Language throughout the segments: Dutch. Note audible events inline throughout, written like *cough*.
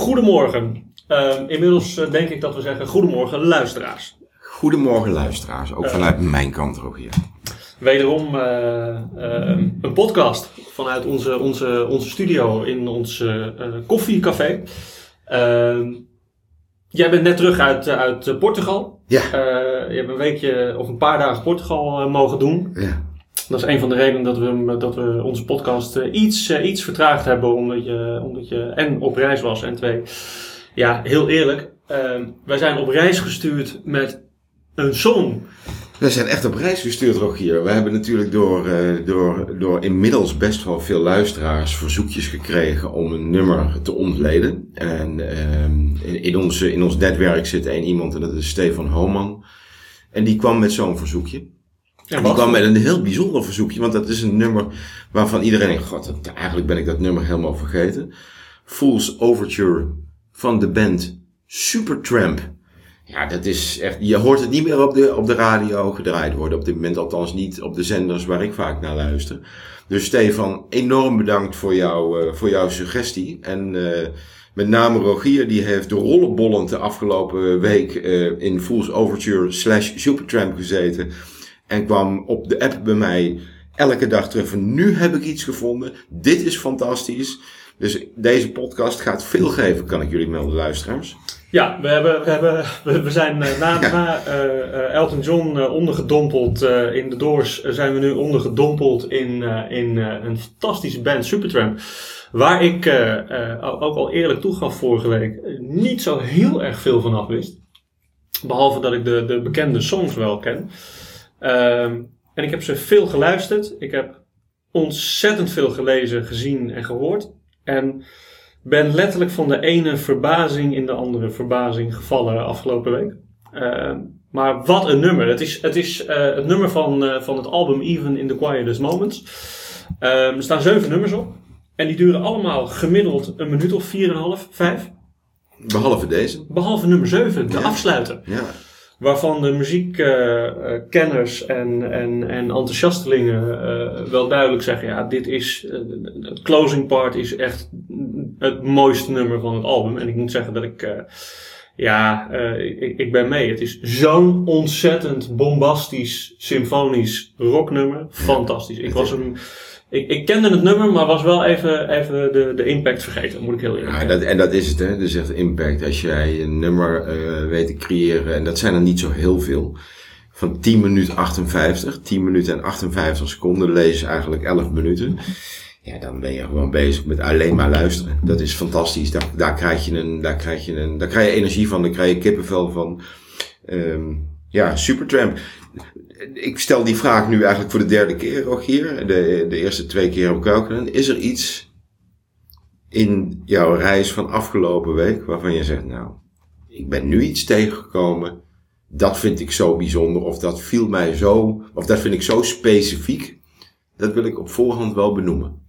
Goedemorgen. Uh, inmiddels uh, denk ik dat we zeggen goedemorgen luisteraars. Goedemorgen luisteraars, ook vanuit mijn kant ook hier. Wederom uh, een podcast vanuit onze, onze, onze studio in ons koffiecafé. Ehm, jij bent net terug uit, uit Portugal. Ja. je hebt een weekje of een paar dagen Portugal mogen doen. Ja. Dat is een van de redenen dat we, dat we onze podcast uh, iets, uh, iets vertraagd hebben. Omdat je, omdat je en op reis was en twee. Ja, heel eerlijk. Uh, wij zijn op reis gestuurd met een song. We zijn echt op reis gestuurd, Rogier. We hebben natuurlijk door, uh, door, door inmiddels best wel veel luisteraars verzoekjes gekregen om een nummer te ontleden. En in, in, ons, in ons netwerk zit één iemand en dat is Stefan Homan. En die kwam met zo'n verzoekje. Ja, die kwam met een heel bijzonder verzoekje, want dat is een nummer waarvan iedereen denkt, god, eigenlijk ben ik dat nummer helemaal vergeten. Fool's Overture van de band Supertramp. Ja, dat is echt, je hoort het niet meer op de, op de radio gedraaid worden. Op dit moment althans niet op de zenders waar ik vaak naar luister. Dus Stefan, enorm bedankt voor, jou, uh, voor jouw suggestie. En uh, met name Rogier, die heeft de rollenbollend de afgelopen week uh, in Fool's Overture slash Supertramp gezeten. En kwam op de app bij mij elke dag terug van nu heb ik iets gevonden. Dit is fantastisch. Dus deze podcast gaat veel geven, kan ik jullie melden, luisteraars. Ja, we, hebben, we, hebben, we zijn na, *laughs* na uh, Elton John uh, ondergedompeld uh, in de Doors, zijn we nu ondergedompeld in, in een fantastische band, Supertramp. Waar ik ook al eerlijk toegaf vorige week niet zo heel erg veel van af wist. Behalve dat ik de, de bekende songs wel ken. Um, en ik heb ze veel geluisterd. Ik heb ontzettend veel gelezen, gezien en gehoord. En ben letterlijk van de ene verbazing in de andere verbazing gevallen afgelopen week. Uh, maar wat een nummer. Het is het, is, uh, het nummer van, uh, van het album Even in the Quietest Moments. Ehm, er staan zeven nummers op. En die duren allemaal gemiddeld een minuut of vier en een half, vijf. Behalve deze. Behalve nummer zeven, de ja. afsluiter. Ja waarvan de muziekkenners uh, en, en, en enthousiastelingen uh, wel duidelijk zeggen: ja, dit is. Uh, het closing part is echt het mooiste nummer van het album. En ik moet zeggen dat ik. ja, ik, ik ben mee. Het is zo'n ontzettend bombastisch, symfonisch rocknummer. Fantastisch. Ik was een ik, ik kende het nummer, maar was wel even, even de, de impact vergeten, moet ik heel eerlijk zeggen. Ja, dat, en dat is het, hè. Dus echt impact. Als jij een nummer uh, weet te creëren, en dat zijn er niet zo heel veel, van 10 minuten 58, 10 minuten en 58 seconden, lees eigenlijk 11 minuten. Ja, dan ben je gewoon bezig met alleen maar luisteren. Dat is fantastisch. Daar, daar krijg je een, daar krijg je een, daar krijg je energie van, daar krijg je kippenvel van. Um, ja, Supertramp ik stel die vraag nu eigenlijk voor de derde keer, Rogier. De, de eerste twee keer op Kuikenen. Is er iets in jouw reis van afgelopen week waarvan je zegt, nou, ik ben nu iets tegengekomen. Dat vind ik zo bijzonder. Of dat viel mij zo, of dat vind ik zo specifiek. Dat wil ik op voorhand wel benoemen.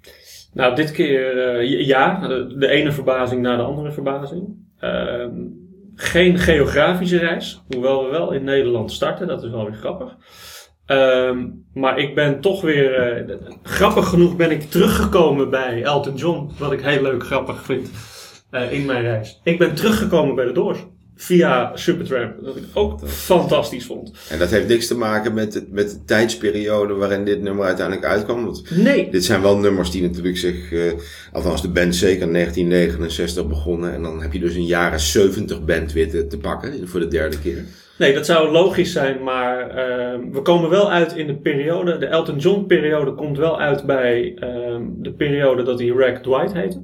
Nou, dit keer uh, ja. De ene verbazing na de andere verbazing. Uh, geen geografische reis, hoewel we wel in Nederland starten, dat is wel weer grappig. Um, maar ik ben toch weer, uh, grappig genoeg ben ik teruggekomen bij Elton John, wat ik heel leuk grappig vind uh, in mijn reis. Ik ben teruggekomen bij de Doors via Supertramp. Dat ik ook fantastisch vond. En dat heeft niks te maken met, het, met de tijdsperiode waarin dit nummer uiteindelijk uitkwam? Want nee. Dit zijn wel nummers die natuurlijk zich, uh, althans de band zeker in 1969 begonnen. En dan heb je dus een jaren 70 band weer te, te pakken voor de derde keer. Nee, dat zou logisch zijn, maar uh, we komen wel uit in de periode. De Elton John periode komt wel uit bij uh, de periode dat hij Rack Dwight heette.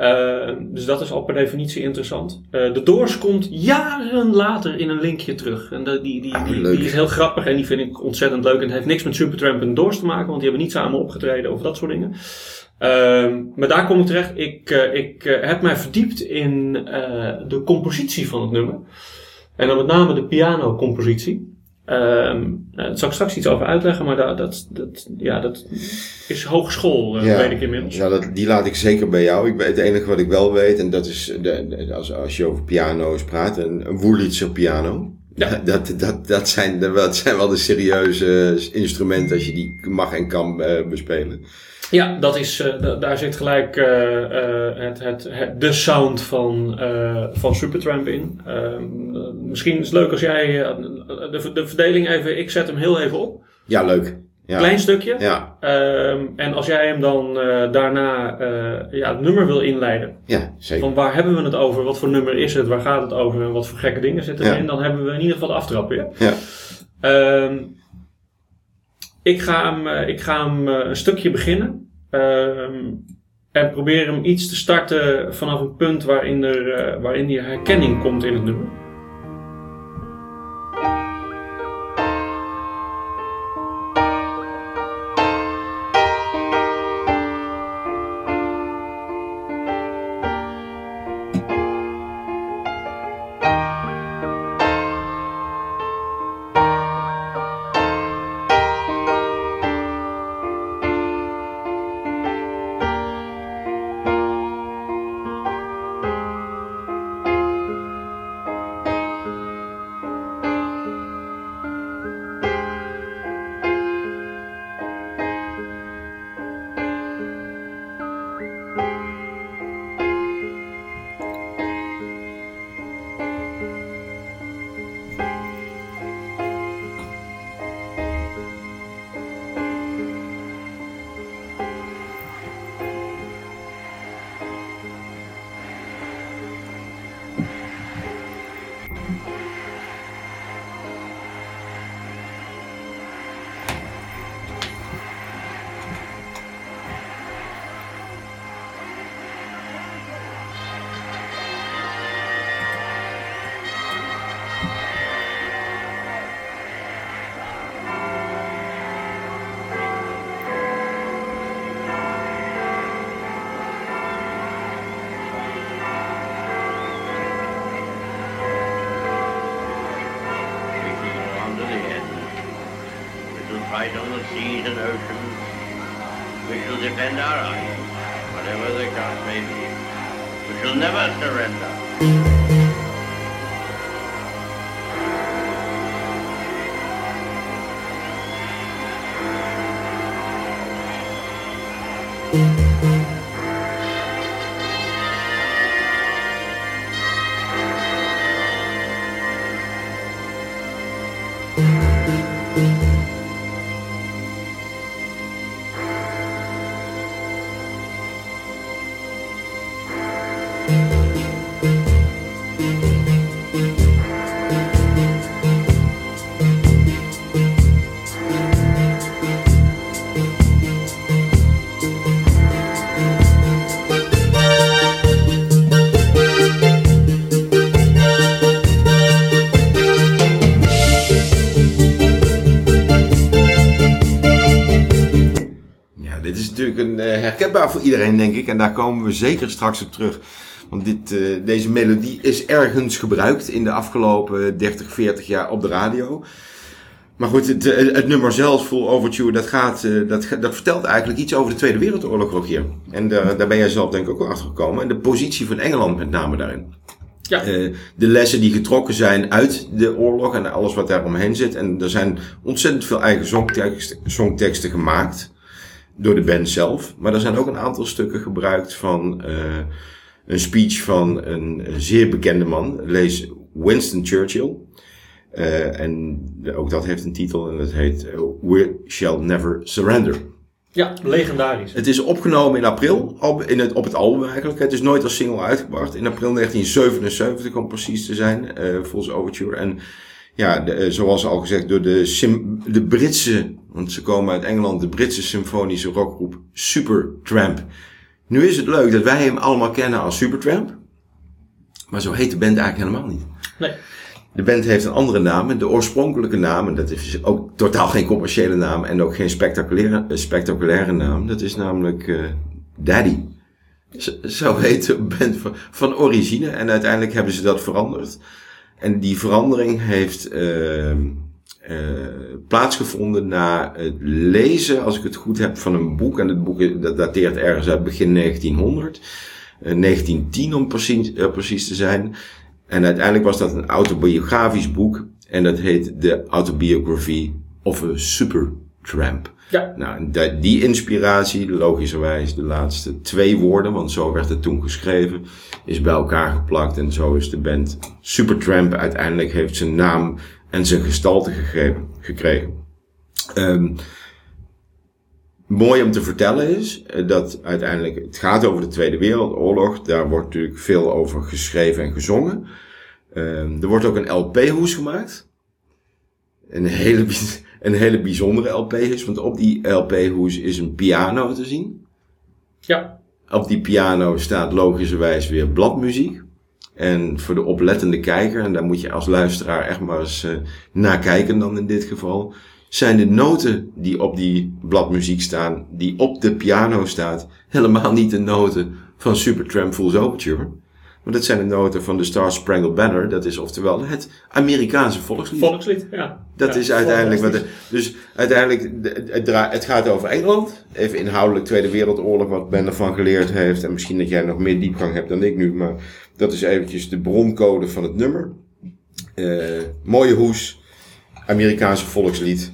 Uh, dus dat is al per definitie interessant. Uh, de Doors komt jaren later in een linkje terug. En de, die, die, Ah, die, is heel grappig en die vind ik ontzettend leuk. En het heeft niks met Supertramp en Doors te maken, want die hebben niet samen opgetreden of dat soort dingen. Uh, maar daar kom ik terecht. Ik, uh, ik heb mij verdiept in de compositie van het nummer. En dan met name de pianocompositie. Um, daar zal ik straks iets over uitleggen, maar dat, dat, dat, ja, dat is hogeschool, uh, Ja. weet ik inmiddels. Ja, dat, die laat ik zeker bij jou. Ik, het enige wat ik wel weet, en dat is de, de- als, als je over piano's praat, een, een Wurlitzer piano. Ja. *laughs* Dat, dat, dat, zijn dat zijn wel de serieuze instrumenten als je die mag en kan eh, bespelen. Ja, dat is, uh, da daar zit gelijk uh, uh, het, het, het, de sound van, van Supertramp in. Ehm, misschien is het leuk als jij de, de verdeling even, ik zet hem heel even op. Ja, leuk. Ja. Klein stukje. Ja. Um, en als jij hem dan daarna ja, het nummer wil inleiden. Ja, zeker. Van waar hebben we het over? Wat voor nummer is het? Waar gaat het over? En wat voor gekke dingen zitten erin? Dan hebben we in ieder geval de aftrap weer. Ja. Um, ik ga hem, ik ga hem een stukje beginnen. Ehm, en probeer hem iets te starten vanaf een punt waarin, er, uh, waarin die herkenning komt in het nummer. our whatever the cost may be. We shall never surrender. herkenbaar voor iedereen, denk ik. En daar komen we zeker straks op terug. Want dit, uh, deze melodie is ergens gebruikt in de afgelopen 30, 40 jaar op de radio. Maar goed, het, eh, het nummer zelf, Full Overture, dat, gaat, uh, dat, dat vertelt eigenlijk iets over de Tweede Wereldoorlog, Rogier. En daar, daar ben jij zelf denk ik ook wel achter gekomen. En de positie van Engeland met name daarin. Ja. Uh, de lessen die getrokken zijn uit de oorlog en alles wat daar omheen zit. En er zijn ontzettend veel eigen songteksten, songteksten gemaakt door de band zelf. Maar er zijn ook een aantal stukken gebruikt van uh, een speech van een, zeer bekende man. Lees Winston Churchill. Uh, en ook dat heeft een titel en dat heet uh, We Shall Never Surrender. Ja, legendarisch. Het is opgenomen in april, op, in het, op het album eigenlijk. Het is nooit als single uitgebracht. In april 1977 om precies te zijn, uh, volgens Overture. En ja, de, eh, zoals al gezegd, door de, sim, de Britse, want ze komen uit Engeland, de Britse symfonische rockgroep Supertramp. Nu is het leuk dat wij hem allemaal kennen als Supertramp. Maar zo heet de band eigenlijk helemaal niet. Nee. De band heeft een andere naam. De oorspronkelijke naam, en dat is ook totaal geen commerciële naam en ook geen spectaculaire, eh, spectaculaire naam. Dat is namelijk uh, Daddy. Zo heet de band van, van origine. En uiteindelijk hebben ze dat veranderd. En die verandering heeft uh, plaatsgevonden na het lezen, als ik het goed heb, van een boek. En het boek dat dateert ergens uit begin 1900. Uh, 1910 om precies, precies te zijn. En uiteindelijk was dat een autobiografisch boek. En dat heet The Autobiography of a Super Tramp. Ja. Nou, die inspiratie, logischerwijs de laatste twee woorden, want zo werd het toen geschreven, is bij elkaar geplakt. En zo is de band Supertramp uiteindelijk heeft zijn naam en zijn gestalte gegeven, gekregen. Ehm, mooi om te vertellen is eh, dat uiteindelijk het gaat over de Tweede Wereldoorlog. Daar wordt natuurlijk veel over geschreven en gezongen. Ehm, er wordt ook een LP-hoes gemaakt. Een hele, *laughs* een hele bijzondere LP-hoes, want op die LP-hoes is een piano te zien. Ja, Op die piano staat logischerwijs weer bladmuziek. En voor de oplettende kijker, en daar moet je als luisteraar echt maar eens eh, naar kijken dan in dit geval, zijn de noten die op die bladmuziek staan, die op de piano staat, helemaal niet de noten van Supertramp Fool's Overture. Maar dat zijn de noten van de Star Spangled Banner, dat is oftewel het Amerikaanse volkslied. volkslied. Ja. Dat Ja, is uiteindelijk wat. de- dus uiteindelijk, de- het, het gaat over Engeland. Even inhoudelijk Tweede Wereldoorlog, wat Ben ervan geleerd heeft. En misschien dat jij nog meer diepgang hebt dan ik nu. Maar dat is eventjes de broncode van het nummer. Eh, mooie hoes, Amerikaanse volkslied.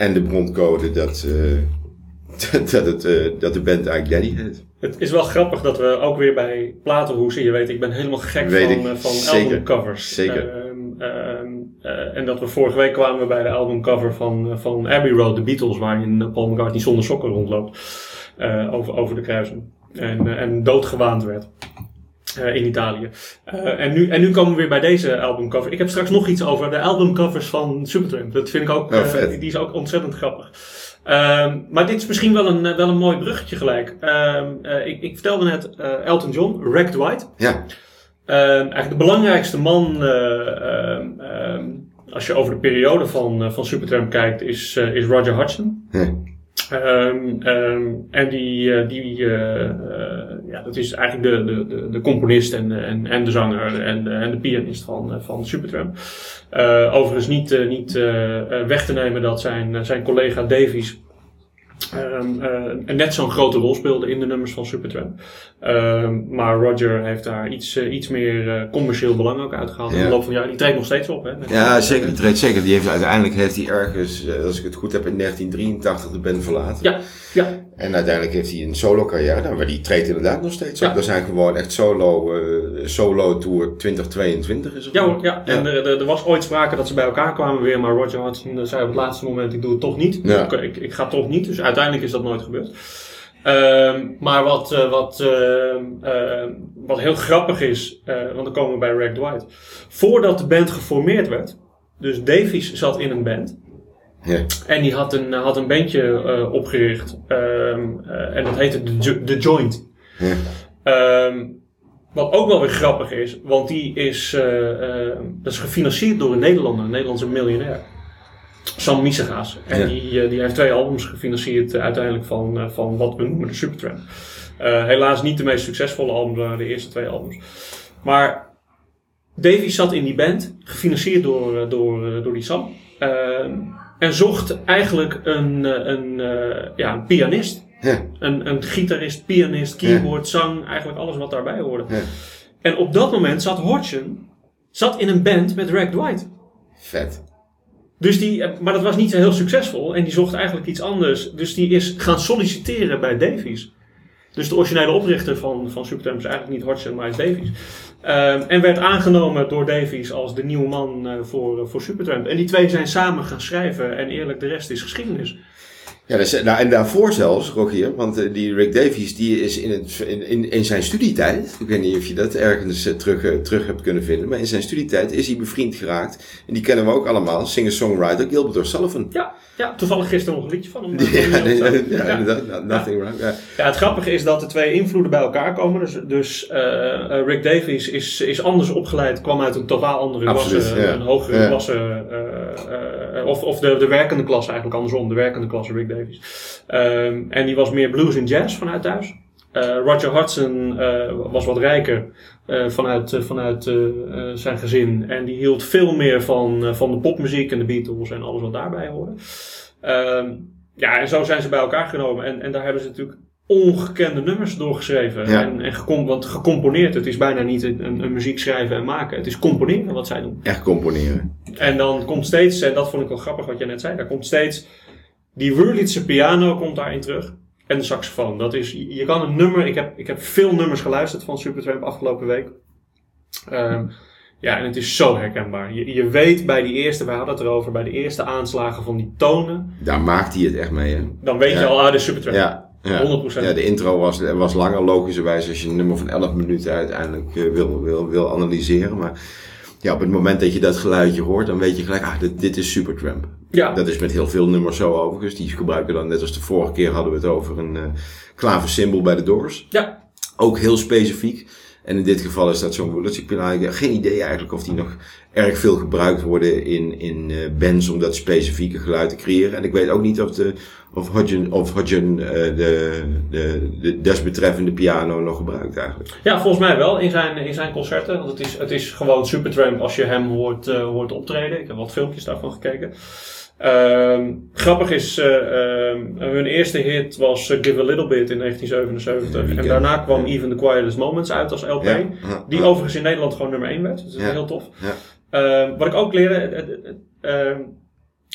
En de broncode dat, eh, *laughs* dat, het, eh, dat de band eigenlijk Daddy heet. Het is wel grappig dat we ook weer bij platenhoesen, je weet, ik ben helemaal gek Weet van, van Zeker. albumcovers. Zeker. Ehm, ehm, eh, en dat we vorige week kwamen bij de albumcover van, van Abbey Road, de Beatles, waarin Paul McCartney zonder sokken rondloopt over, over de kruising. En, en doodgewaand werd. Eh, in Italië. Eh, en, nu, en nu komen we weer bij deze albumcover. Ik heb straks nog iets over de albumcovers van Supertramp. Dat vind ik ook, Oh, eh, die is ook ontzettend grappig. Ehm, maar dit is misschien wel een, wel een mooi bruggetje gelijk. Ehm, eh, ik, ik vertelde net Elton John, Wrecked White. Ja, Ehm, eigenlijk de belangrijkste man, als je over de periode van, van Supertramp kijkt, is, is Roger Hodgson. Ja. Ehm, ehm, en die, eh, die eh, eh, ja, dat is eigenlijk de, de, de, de componist en, en, en de zanger en, en de pianist van, van Supertramp. Overigens niet, niet weg te nemen dat zijn, zijn collega Davies ehm, eh, net zo'n grote rol speelde in de nummers van Supertramp. Ehm, maar Roger heeft daar iets, eh, iets meer eh, commercieel belang ook uitgehaald. In de loop van jaren. Die treedt nog steeds op. Hè? Ja zeker. Die treedt zeker. Die heeft, uiteindelijk heeft hij ergens, als ik het goed heb, in 1983 de band verlaten. Ja, ja, En uiteindelijk heeft hij een solo carrière, nou, maar die treedt inderdaad nog steeds op. Ja. Er zijn gewoon echt solo, solo tour 2022 is het. Ja, hoor, ja. en er, er, er was ooit sprake dat ze bij elkaar kwamen weer, maar Roger Hodgson zei op het laatste moment, ik doe het toch niet. Ik, ik, ik ga toch niet, dus uiteindelijk is dat nooit gebeurd. Ehm, maar wat, eh, wat, ehm, ehm, wat heel grappig is, eh, want dan komen we bij Rack Dwight. Voordat de band geformeerd werd, dus Davies zat in een band. Ja. En die had een, had een bandje eh, opgericht. ehm, eh, en dat heette The, Jo- The Joint. Ja. Wat ook wel weer grappig is, want die is, eh, eh, dat is gefinancierd door een Nederlander, een Nederlandse miljonair. Sam Misegaas. En Ja. die, eh, die heeft twee albums gefinancierd uiteindelijk van, van wat we noemen de Supertramp. Helaas niet de meest succesvolle albums, de eerste twee albums. Maar Davy zat in die band, gefinancierd door, door, door die Sam. En zocht eigenlijk een, een, ja, een pianist. Ja. Een, een gitarist, pianist, keyboard, zang, eigenlijk alles wat daarbij hoorde. En op dat moment zat Hodgson zat in een band met Rack Dwight. Vet. Dus die, eh, maar dat was niet zo heel succesvol en die zocht eigenlijk iets anders. Dus die is gaan solliciteren bij Davies. Dus de originele oprichter van, van Supertramp is eigenlijk niet Hodgson, maar is Davies. Ehm, en werd aangenomen door Davies als de nieuwe man eh, voor, voor Supertramp. En die twee zijn samen gaan schrijven en eerlijk, de rest is geschiedenis. Ja, dus, nou, en daarvoor zelfs, Rogier, want eh, die Rick Davies die is in, het, in, in, in zijn studietijd, ik weet niet of je dat ergens eh, terug, eh, terug hebt kunnen vinden, maar in zijn studietijd is hij bevriend geraakt. En die kennen we ook allemaal, singer-songwriter Gilbert O'Sullivan. Ja, ja, toevallig gisteren nog een liedje van hem. *laughs* Ja, nee, *laughs* Ja. ja, inderdaad, no- nothing wrong. Ja. Ja, het grappige is dat de twee invloeden bij elkaar komen. Dus, dus eh, eh, Rick Davies is, is anders opgeleid, kwam uit een totaal andere Absoluut, klasse, een hogere klasse, eh, eh, of, of de, de werkende klasse eigenlijk andersom, de werkende klasse Rick Davies. Ehm, en die was meer blues en jazz vanuit thuis. Eh, Roger Hudson eh, was wat rijker eh, vanuit, vanuit zijn gezin. En die hield veel meer van, van de popmuziek en de Beatles en alles wat daarbij hoorde. Ehm, ja, en zo zijn ze bij elkaar genomen. En, en daar hebben ze natuurlijk ongekende nummers doorgeschreven. Ja. En, en gecom want gecomponeerd. Het is bijna niet een, een, een muziek schrijven en maken. Het is componeren wat zij doen. Echt componeren. En dan komt steeds, en dat vond ik wel grappig wat jij net zei, daar komt steeds Die Wurlitzer piano komt daarin terug. En de saxofoon. Dat is, je kan een nummer, ik heb, ik heb veel nummers geluisterd van Supertramp afgelopen week. Ehm, ja, en het is zo herkenbaar. Je, je weet bij die eerste, wij hadden het erover, bij de eerste aanslagen van die tonen. Daar maakt hij het echt mee, hè? Dan weet Ja. je al, ah, de Supertramp. Ja. Ja. 100%. Ja, de intro was, was langer, logischerwijs, als je een nummer van 11 minuten uiteindelijk eh, wil, wil, wil analyseren. Maar ja, op het moment dat je dat geluidje hoort, dan weet je gelijk, ah, dit, dit is Supertramp. Ja. Dat is met heel veel nummers zo overigens. Die gebruiken dan, net als de vorige keer hadden we het over een eh klaversymbol bij de Doors. ja. Ook heel specifiek. En in dit geval is dat zo'n Wurlitzer piano. Ik heb geen idee eigenlijk of die nog erg veel gebruikt worden in, in eh, bands om dat specifieke geluid te creëren. En ik weet ook niet of, de, of Hodgen, of Hodgen eh, de, de, de desbetreffende piano nog gebruikt eigenlijk. Ja, volgens mij wel in zijn, in zijn concerten. Want het is, het is gewoon Supertramp als je hem hoort, eh, hoort optreden. Ik heb wat filmpjes daarvan gekeken. Ehm, grappig is, eh, ehm, hun eerste hit was eh, Give a Little Bit in 1977. Ja, en daarna kwam ja. Even the Quietest Moments uit als LP. Ja, Die overigens in Nederland gewoon nummer 1 werd. Dus dat is heel tof. Ja. Ehm, wat ik ook leerde, ehm,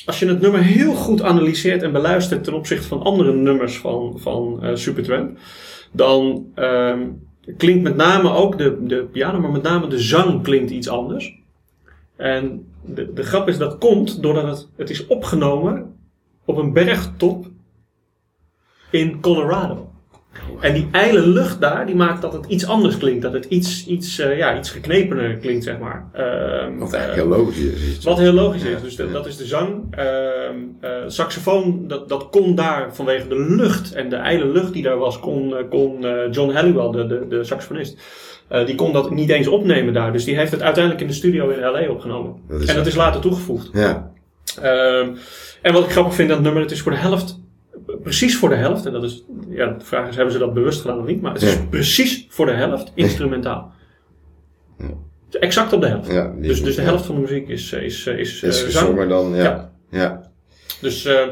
als je het nummer heel goed analyseert en beluistert ten opzichte van andere nummers van, van eh, Supertramp, dan klinkt met name ook de, de piano, maar met name de zang klinkt iets anders. En de, de grap is dat komt doordat het, het is opgenomen op een bergtop in Colorado. En die ijle lucht daar, die maakt dat het iets anders klinkt. Dat het iets, iets, eh, ja, iets geknepener klinkt, zeg maar. Ehm, Wat eh, eigenlijk heel logisch is. wat heel logisch is. Dus de- dat is de zang. Ehm eh, saxofoon, dat, dat kon daar vanwege de lucht en de ijle lucht die daar was, kon, eh, kon eh, John Halliwell, de, de, de saxofonist, eh, die kon dat niet eens opnemen daar. Dus die heeft het uiteindelijk in de studio in LA opgenomen. Dat is en dat is later toegevoegd. Ja, Ehm, en wat ik grappig vind aan het nummer, het is voor de helft, precies voor de helft, en dat is, ja, de vraag is, hebben ze dat bewust gedaan of niet? Maar het is Ja. precies voor de helft instrumentaal. Ja. Exact op de helft. ja. Dus, dus de helft van de muziek is, eh, is, eh, is, eh, is zang. gezongen dan, ja. Ja. ja. Dus eh,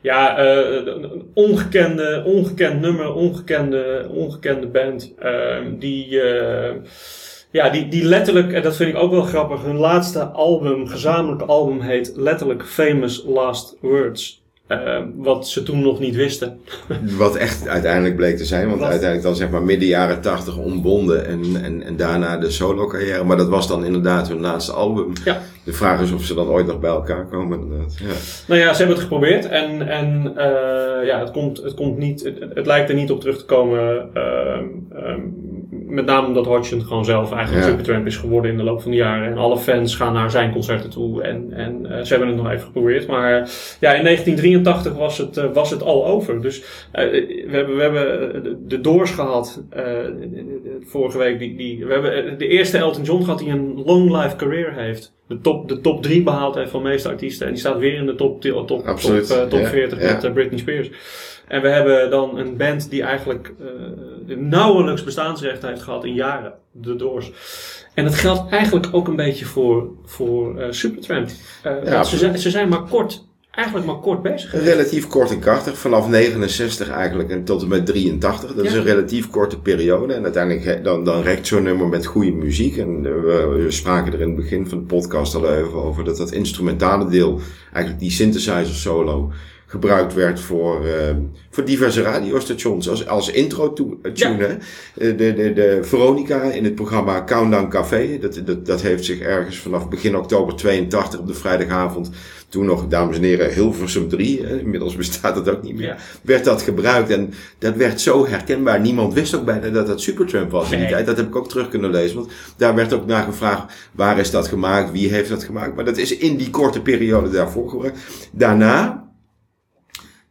ja, eh, een ongekende, ongekend nummer, ongekende, ongekende band. ehm, die, eh, ja, die, die letterlijk, en dat vind ik ook wel grappig, hun laatste album, gezamenlijk album heet letterlijk Famous Last Words. Ehm, wat ze toen nog niet wisten. *laughs* Wat echt uiteindelijk bleek te zijn, want Wat? uiteindelijk dan zeg maar midden jaren tachtig ontbonden en, en, en daarna de solo carrière. Maar dat was dan inderdaad hun laatste album. Ja. De vraag is of ze dan ooit nog bij elkaar komen inderdaad. Ja. Nou ja, ze hebben het geprobeerd en, en eh, ja, het, komt, het, komt niet, het, het lijkt er niet op terug te komen. ehm, ehm, met name omdat Hodgson gewoon zelf eigenlijk Ja. Supertramp is geworden in de loop van de jaren. En alle fans gaan naar zijn concerten toe. En, en eh, ze hebben het nog even geprobeerd. Maar ja, in 1983 was het, eh, was het al over. Dus eh, we hebben, we hebben eh, de- Doors gehad eh, vorige week. Die, die, we hebben eh, de eerste Elton John gehad die een long life career heeft. De top, de top 3 behaald heeft van de meeste artiesten. En die staat weer in de top, top, top, Absoluut, top, eh, top ja, 40 ja. met eh, Britney Spears. En we hebben dan een band die eigenlijk eh, nauwelijks bestaansrecht heeft gehad in jaren. De Doors. En dat geldt eigenlijk ook een beetje voor, voor eh, Supertramp. Eh, want ze, zijn, ze zijn maar kort, eigenlijk maar kort bezig. geweest. Relatief kort en krachtig, vanaf 69 eigenlijk en tot en met 83. Dat is Ja. een relatief korte periode. En uiteindelijk dan, dan rekt zo'n nummer met goede muziek. En we, we spraken er in het begin van de podcast al even over dat dat instrumentale deel, eigenlijk die synthesizer solo, gebruikt werd voor, eh, voor diverse radiostations als, als intro to- eh, tune. hè. Eh, De, de, de Veronica in het programma Countdown Café, dat, dat, dat heeft zich ergens vanaf begin oktober 82 op de vrijdagavond, toen nog, dames en heren, Hilversum 3, hè, inmiddels bestaat het ook niet meer, Ja. werd dat gebruikt. En dat werd zo herkenbaar. Niemand wist ook bijna dat dat Supertramp was in die tijd. Dat heb ik ook terug kunnen lezen. Want daar werd ook naar gevraagd, waar is dat gemaakt? Wie heeft dat gemaakt? Maar dat is in die korte periode daarvoor gebruikt. Daarna,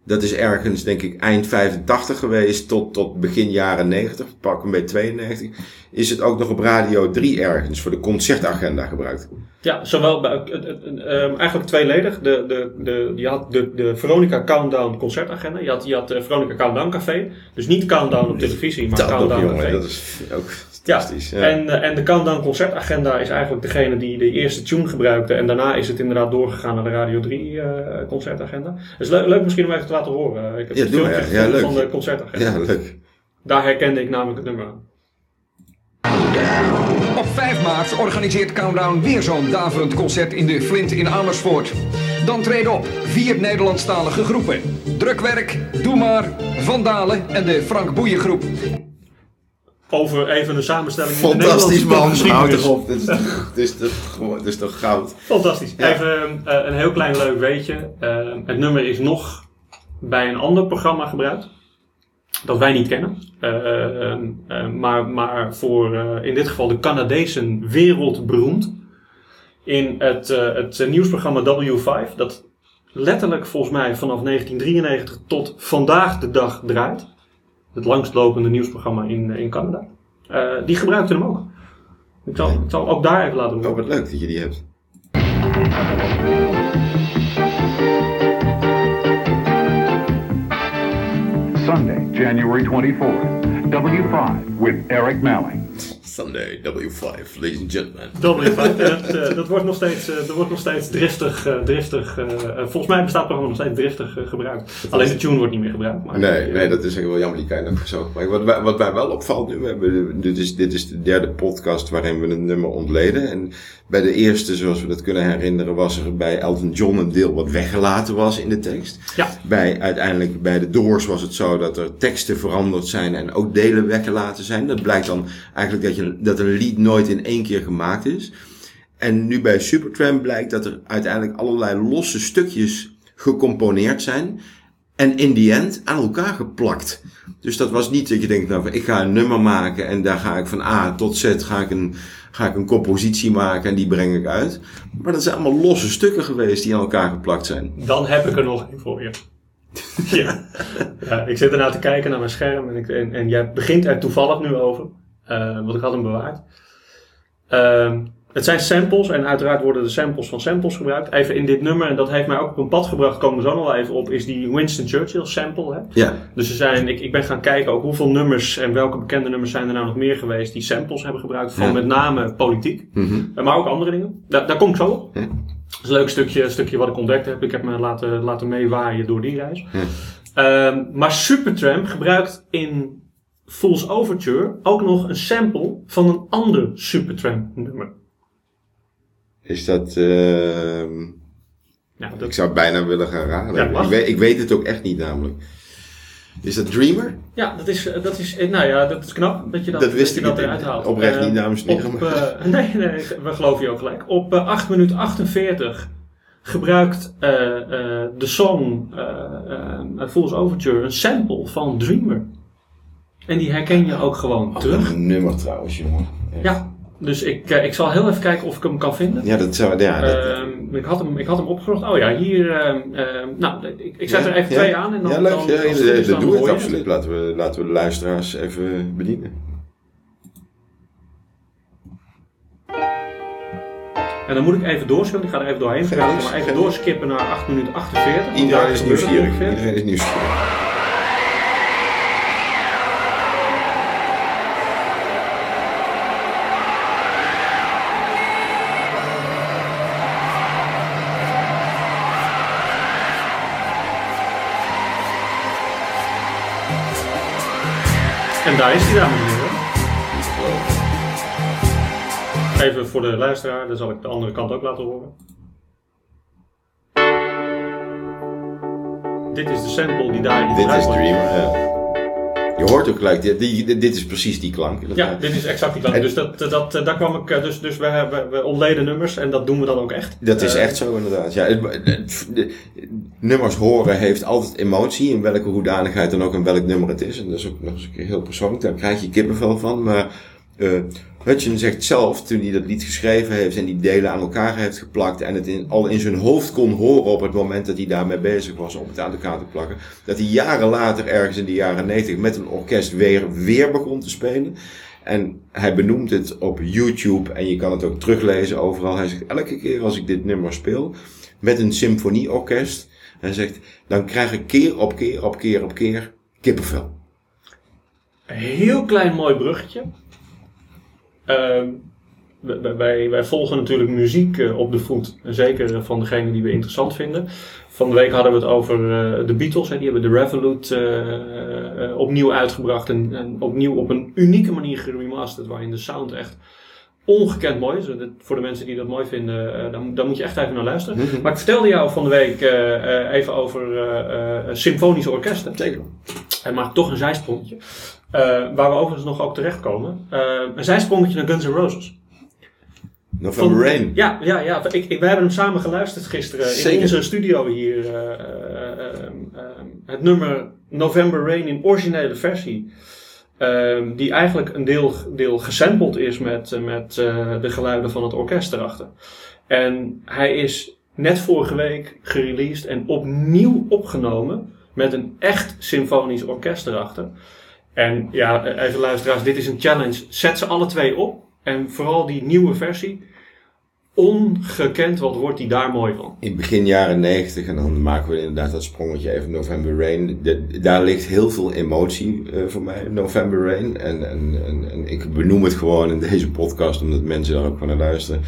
dat is ergens denk ik eind 85 geweest tot, tot begin jaren 90, pak een beetje 92, is het ook nog op Radio 3 ergens voor de concertagenda gebruikt. Ja, zowel bij, eh, eh, eh, ehm, eigenlijk tweeledig. De, de, de, je had de, de Veronica Countdown concertagenda. Je had, je had de Veronica Countdown Café. Dus niet Countdown op televisie, maar Dat Countdown jongen, Café. dat is ook fantastisch. Ja. En, eh, en de Countdown concertagenda is eigenlijk degene die de eerste tune gebruikte. En daarna is het inderdaad doorgegaan naar de Radio 3 eh, concertagenda. Het is leuk, leuk misschien om even te laten horen. Ik heb Ja, doe filmpje maar. Ja, leuk. van de concertagenda. ja, leuk. Daar herkende ik namelijk het nummer aan. Op 5 maart organiseert Countdown weer zo'n daverend concert in de Flint in Amersfoort. Dan treden op vier Nederlandstalige groepen. Drukwerk, Doe Maar, Vandalen en de Frank Boeien groep. Over even een samenstelling in de Fantastisch Nederlandse man, houd toch op. Dit is toch, dit is toch, gewoon- dit is toch goud. Fantastisch. Ja. Even eh, een heel klein leuk weetje. Eh, het nummer is nog bij een ander programma gebruikt. Dat wij niet kennen. Eh, eh, eh, maar, maar voor eh, in dit geval de Canadezen wereldberoemd. In het, het nieuwsprogramma W5. Dat letterlijk volgens mij vanaf 1993 tot vandaag de dag draait. Het langstlopende nieuwsprogramma in, in Canada. Eh, die gebruikten hem ook. Ik zal, ik zal ook daar even laten Oh, horen. wat leuk dat je die hebt. Sunday, January 24th. W5 with Eric Melling. Sunday, W5, ladies and gentlemen. W5, ja, dat, eh, dat wordt nog steeds, dat wordt nog steeds driftig, eh, driftig volgens mij bestaat het programma nog steeds driftig gebruikt. Alleen de tune wordt niet meer gebruikt. Maar, Nee, nee, dat is wel jammer, die kan je nog gezocht. Maar wat, wij- wat mij wel opvalt nu, we hebben, dit, is, dit is de derde podcast waarin we het nummer ontleden. En bij de eerste, zoals we dat kunnen herinneren, was er bij Elton John een deel wat weggelaten was in de tekst. Ja. Bij, uiteindelijk bij de Doors was het zo dat er teksten veranderd zijn en ook delen weggelaten zijn. Dat blijkt dan eigenlijk dat, je, dat een lied nooit in één keer gemaakt is. En nu bij Supertramp blijkt dat er uiteindelijk allerlei losse stukjes gecomponeerd zijn. En in die end aan elkaar geplakt. Dus dat was niet dat je denkt, nou, ik ga een nummer maken en daar ga ik van A tot Z ga ik een, ga ik een compositie maken en die breng ik uit. Maar dat zijn allemaal losse stukken geweest die aan elkaar geplakt zijn. Dan heb ik er nog één voor je. *laughs* ja. ja. Ik zit ernaar te kijken naar mijn scherm en, ik, en, en jij begint er toevallig nu over. Eh, want ik had hem bewaard. Ehm, het zijn samples en uiteraard worden de samples van samples gebruikt. Even in dit nummer, en dat heeft mij ook op een pad gebracht, komen we zo nog wel even op, is die Winston Churchill sample. Hè? Ja, Dus er zijn, ik, ik ben gaan kijken ook hoeveel nummers en welke bekende nummers zijn er nou nog meer geweest die samples hebben gebruikt van Ja. met name politiek. Mhm. Eh, Maar ook andere dingen. Daar, daar kom ik zo op. Ja. Dat is een leuk stukje, stukje wat ik ontdekt heb. Ik heb me laten, laten meewaaien door die reis. Ja. Ehm, maar Supertramp gebruikt in Fool's Overture ook nog een sample van een ander Supertramp nummer. is dat... ehm, Ja, ik zou bijna willen gaan raden. Ja, ik, weet, ik weet het ook echt niet namelijk. Is dat Dreamer? ja, dat is, eh, dat is, eh, nou ja, dat is knap dat je dat, Dat wist je dat eruit haalt. Oprecht Eh, niet, dames en heren, eh, *laughs* nee, nee, we geloven je ook gelijk. Op eh, 8 minuten 48 gebruikt eh, eh, de song eh eh, Fool's Overture een sample van Dreamer. En die herken je ook gewoon terug. een nummer trouwens, jongen. Echt. Ja, dus ik, eh, ik zal heel even kijken of ik hem kan vinden. Ja, dat zou... Ja, dat, Ehm, ik, had hem, ik had hem opgezocht. Oh ja, hier. ehm, ehm, nou, ik, ik zet Ja, er even ja. twee aan en dan. ja, leuk. dan, ja, als ja, is, dat doe ik absoluut. Laten we, laten we de luisteraars even bedienen. En dan moet ik even doorschudden. Ik ga er even doorheen praten. Maar even doorskippen naar 8 minuten 48. want Iedereen is nieuwsgierig. Iedereen is nieuwsgierig. En daar is hij, heren. Even voor de luisteraar, dan zal ik de andere kant ook laten horen. Dit is de sample die daarin Dit gebruikt is wordt. Dreamer, ja. Je hoort ook gelijk, dit, dit is precies die klank. Ja, dit is exact die. En- Dus, dat, dat, daar kwam ik, eh, dus, dus we, hebben, we ontleden nummers en dat doen we dan ook echt. Dat is Eh, echt zo inderdaad. Ja, het- het- de- nummers horen heeft altijd emotie, in welke hoedanigheid dan ook en welk nummer het is. En dat is ook nog eens een keer heel persoonlijk, daar krijg je kippenvel van. Maar eh Hutchin zegt zelf, toen hij dat lied geschreven heeft en die delen aan elkaar heeft geplakt en het in, al in zijn hoofd kon horen op het moment dat hij daarmee bezig was om het aan elkaar te plakken, dat hij jaren later, ergens in de jaren 90, met een orkest weer, weer begon te spelen. En hij benoemt het op YouTube en je kan het ook teruglezen overal. Hij zegt elke keer als ik dit nummer speel met een symfonieorkest, hij zegt dan krijg ik keer op keer op keer op keer kippenvel. Heel klein mooi bruggetje. Ehm, wij- wij, wij volgen natuurlijk muziek eh, op de voet. Zeker eh, van degene die we interessant vinden. Van de week hadden we het over eh, de Beatles. Hè. Die hebben de Revolut opnieuw uitgebracht. En, en opnieuw op een unieke manier geremasterd. Waarin de sound echt ongekend mooi is. Voor de mensen die dat mooi vinden, dan, dan moet je echt even naar luisteren. Mhm. Maar ik vertelde jou van de week even over eh, eh, symfonische orkesten. Zeker. En maak toch een zijsprongetje. Eh, waar we overigens nog ook terechtkomen. Eh een zijsprongetje naar Guns N' Roses. November Van- Rain. Ja, ja, ja. Ik, hebben hem samen geluisterd gisteren in Zeker. onze studio hier. eh, eh, eh, eh, het nummer November Rain in originele versie. Ehm, die eigenlijk een deel, deel gesampled is met, eh, met eh, de geluiden van het orkest erachter. En hij is net vorige week gereleased en opnieuw opgenomen met een echt symfonisch orkest erachter. En ja, even luisteraars, dit is een challenge. Zet ze alle twee op. En vooral die nieuwe versie. Ongekend wat wordt die daar mooi van. In begin jaren 90, en dan maken we inderdaad dat sprongetje even November Rain. Daar ligt heel veel emotie eh, voor mij, November Rain. En, en, en, ik benoem het gewoon in deze podcast, omdat mensen daar ook van naar luisteren.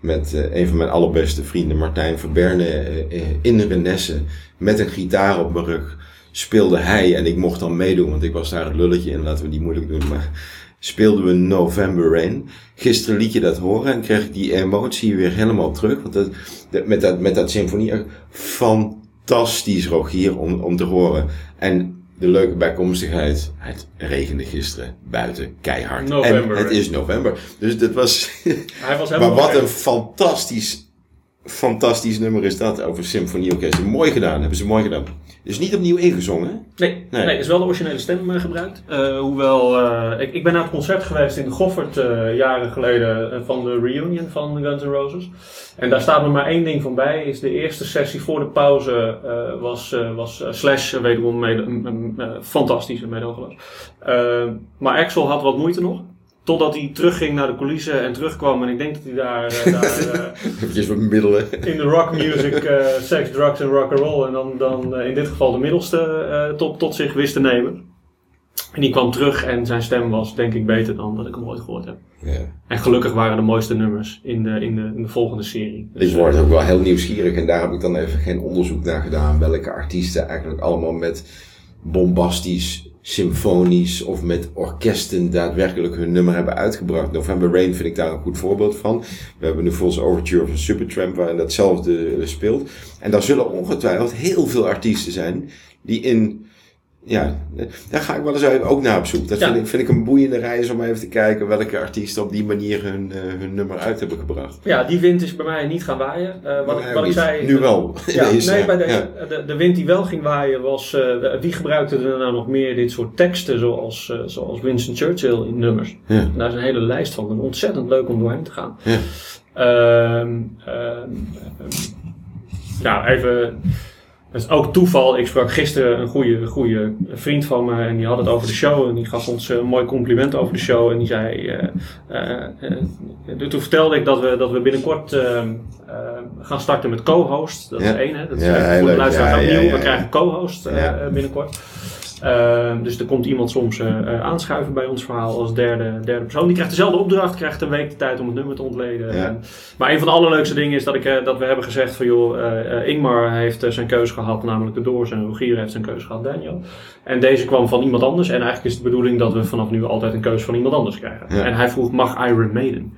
Met eh, een van mijn allerbeste vrienden, Martijn Verberne, eh, in Renesse. Met een gitaar op mijn rug speelde hij. En ik mocht dan meedoen, want ik was daar het lulletje in, laten we die moeilijk doen. Maar speelden we November Rain. Gisteren liet je dat horen en kreeg ik die emotie weer helemaal terug. Want dat, dat- met, dat, met dat symfonie, fantastisch Rogier om, om te horen. En de leuke bijkomstigheid, het regende gisteren buiten keihard. November en het is november. Dus dat was... Hij was *laughs* helemaal maar wat een fantastisch, fantastisch nummer is dat over symfonieorkest. Mooi gedaan, hebben ze mooi gedaan. Dus niet opnieuw ingezongen, hè? Nee, nee. Nee. is wel de originele stem eh, gebruikt. Eh, hoewel, eh, ik, ik ben naar het concert geweest in de Goffert eh, jaren geleden van de reunion van Guns N' Roses. En daar staat me maar één ding van bij. Is de eerste sessie voor de pauze eh, was, eh, was Slash wederom mede, fantastisch en meedogenloos. Eh, maar Axel had wat moeite nog. Totdat hij terugging naar de coulissen en terugkwam. En ik denk dat hij daar, eh, daar *laughs* eh, Eventjes wat middelen. in de rock music eh seks, drugs en rock and roll en dan, dan in dit geval de middelste eh, tot, tot zich wist te nemen. En die kwam terug en zijn stem was denk ik beter dan dat ik hem ooit gehoord heb. Ja. En gelukkig waren de mooiste nummers in de, in de, in de volgende serie. Dus, Ik word ook wel heel nieuwsgierig en daar heb ik dan even geen onderzoek naar gedaan. Welke artiesten eigenlijk allemaal met bombastisch, symfonisch of met orkesten daadwerkelijk hun nummer hebben uitgebracht. November Rain vind ik daar een goed voorbeeld van. We hebben de False Overture van Supertramp waarin datzelfde speelt. En daar zullen ongetwijfeld heel veel artiesten zijn die in... Ja, daar ga ik wel eens even ook naar op zoek. Dat Ja. vind, ik, vind ik een boeiende reis om even te kijken welke artiesten op die manier hun, eh, hun nummer uit hebben gebracht. ja, die wind is bij mij niet gaan waaien. Eh, wat, ik, wat ik zei. Nu wel. Ja, nee, bij ja. de, de wind die wel ging waaien was. eh, wie gebruikte er nou nog meer dit soort teksten zoals, zoals Winston Churchill in nummers? En daar is een hele lijst van. Ontzettend leuk om doorheen te gaan. Ja. Ehm, ehm, nou, even. Het is ook toeval. Ik sprak gisteren een goede, goede vriend van me en die had het over de show. En die gaf ons een mooi compliment over de show. En die zei. eh, eh, eh, toen vertelde ik dat we, dat we binnenkort gaan starten met co-host. Dat Ja. is één, hè? Dat is Ja, voor de leuk. luisteraar Ja, opnieuw. We krijgen co-host eh, eh, binnenkort. Ehm, dus er komt iemand soms eh, eh, aanschuiven bij ons verhaal als derde, derde persoon. Die krijgt dezelfde opdracht, krijgt een week de tijd om het nummer te ontleden. Ja. En- maar een van de allerleukste dingen is dat, ik, eh, dat we hebben gezegd van joh, Ingmar heeft zijn keuze gehad, namelijk de Doors. En Rogier heeft zijn keuze gehad, Daniel. En deze kwam van iemand anders. En eigenlijk is het de bedoeling dat we vanaf nu altijd een keuze van iemand anders krijgen. Ja. En hij vroeg, mag Iron Maiden?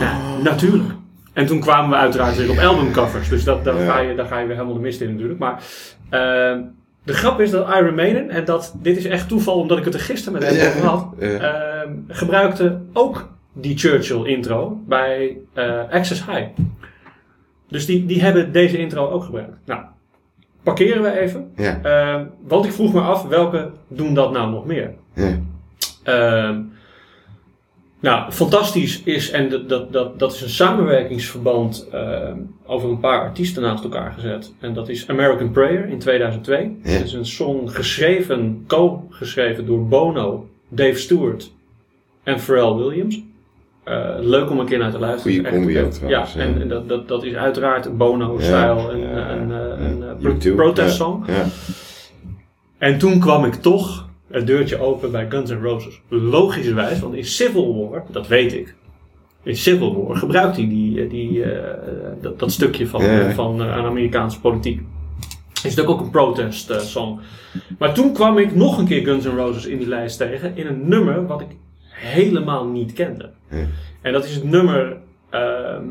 Ja, natuurlijk. En toen kwamen we uiteraard weer op albumcovers. Dus dat, daar, Ja. ga je, daar ga je weer helemaal de mist in natuurlijk. Maar ehm, de grap is dat Iron Maiden, en dat, dit is echt toeval omdat ik het er gisteren met hem over had, ehm, gebruikte ook die Churchill intro bij eh, Access High. Dus die, die hebben deze intro ook gebruikt. Nou, parkeren we even. Ja, Ehm, want ik vroeg me af, welke doen dat nou nog meer? ja. Ehm, nou, fantastisch is, en dat, dat, dat, dat is een samenwerkingsverband ehm, over een paar artiesten naast elkaar gezet. En dat is American Prayer in 2002. Ja. Het is een song geschreven, co-geschreven door Bono, Dave Stewart en Pharrell Williams. Eh, leuk om een keer naar te luisteren. Goeie combi ook vet. trouwens, Ja, en, en dat, dat, dat is uiteraard Bono-stijl, een, Ja, een, ja, een, een, ja. eh, pro- protestsong. Ja. En toen kwam ik toch het deurtje open bij Guns N' Roses. Logischerwijs, want in Civil War, dat weet ik. In Civil War gebruikt hij die, die, eh, dat, dat stukje van, eh, van eh, aan Amerikaanse politiek. Is natuurlijk ook een protest eh, song. Maar toen kwam ik nog een keer Guns N' Roses in die lijst tegen. In een nummer wat ik helemaal niet kende. En dat is het nummer ehm,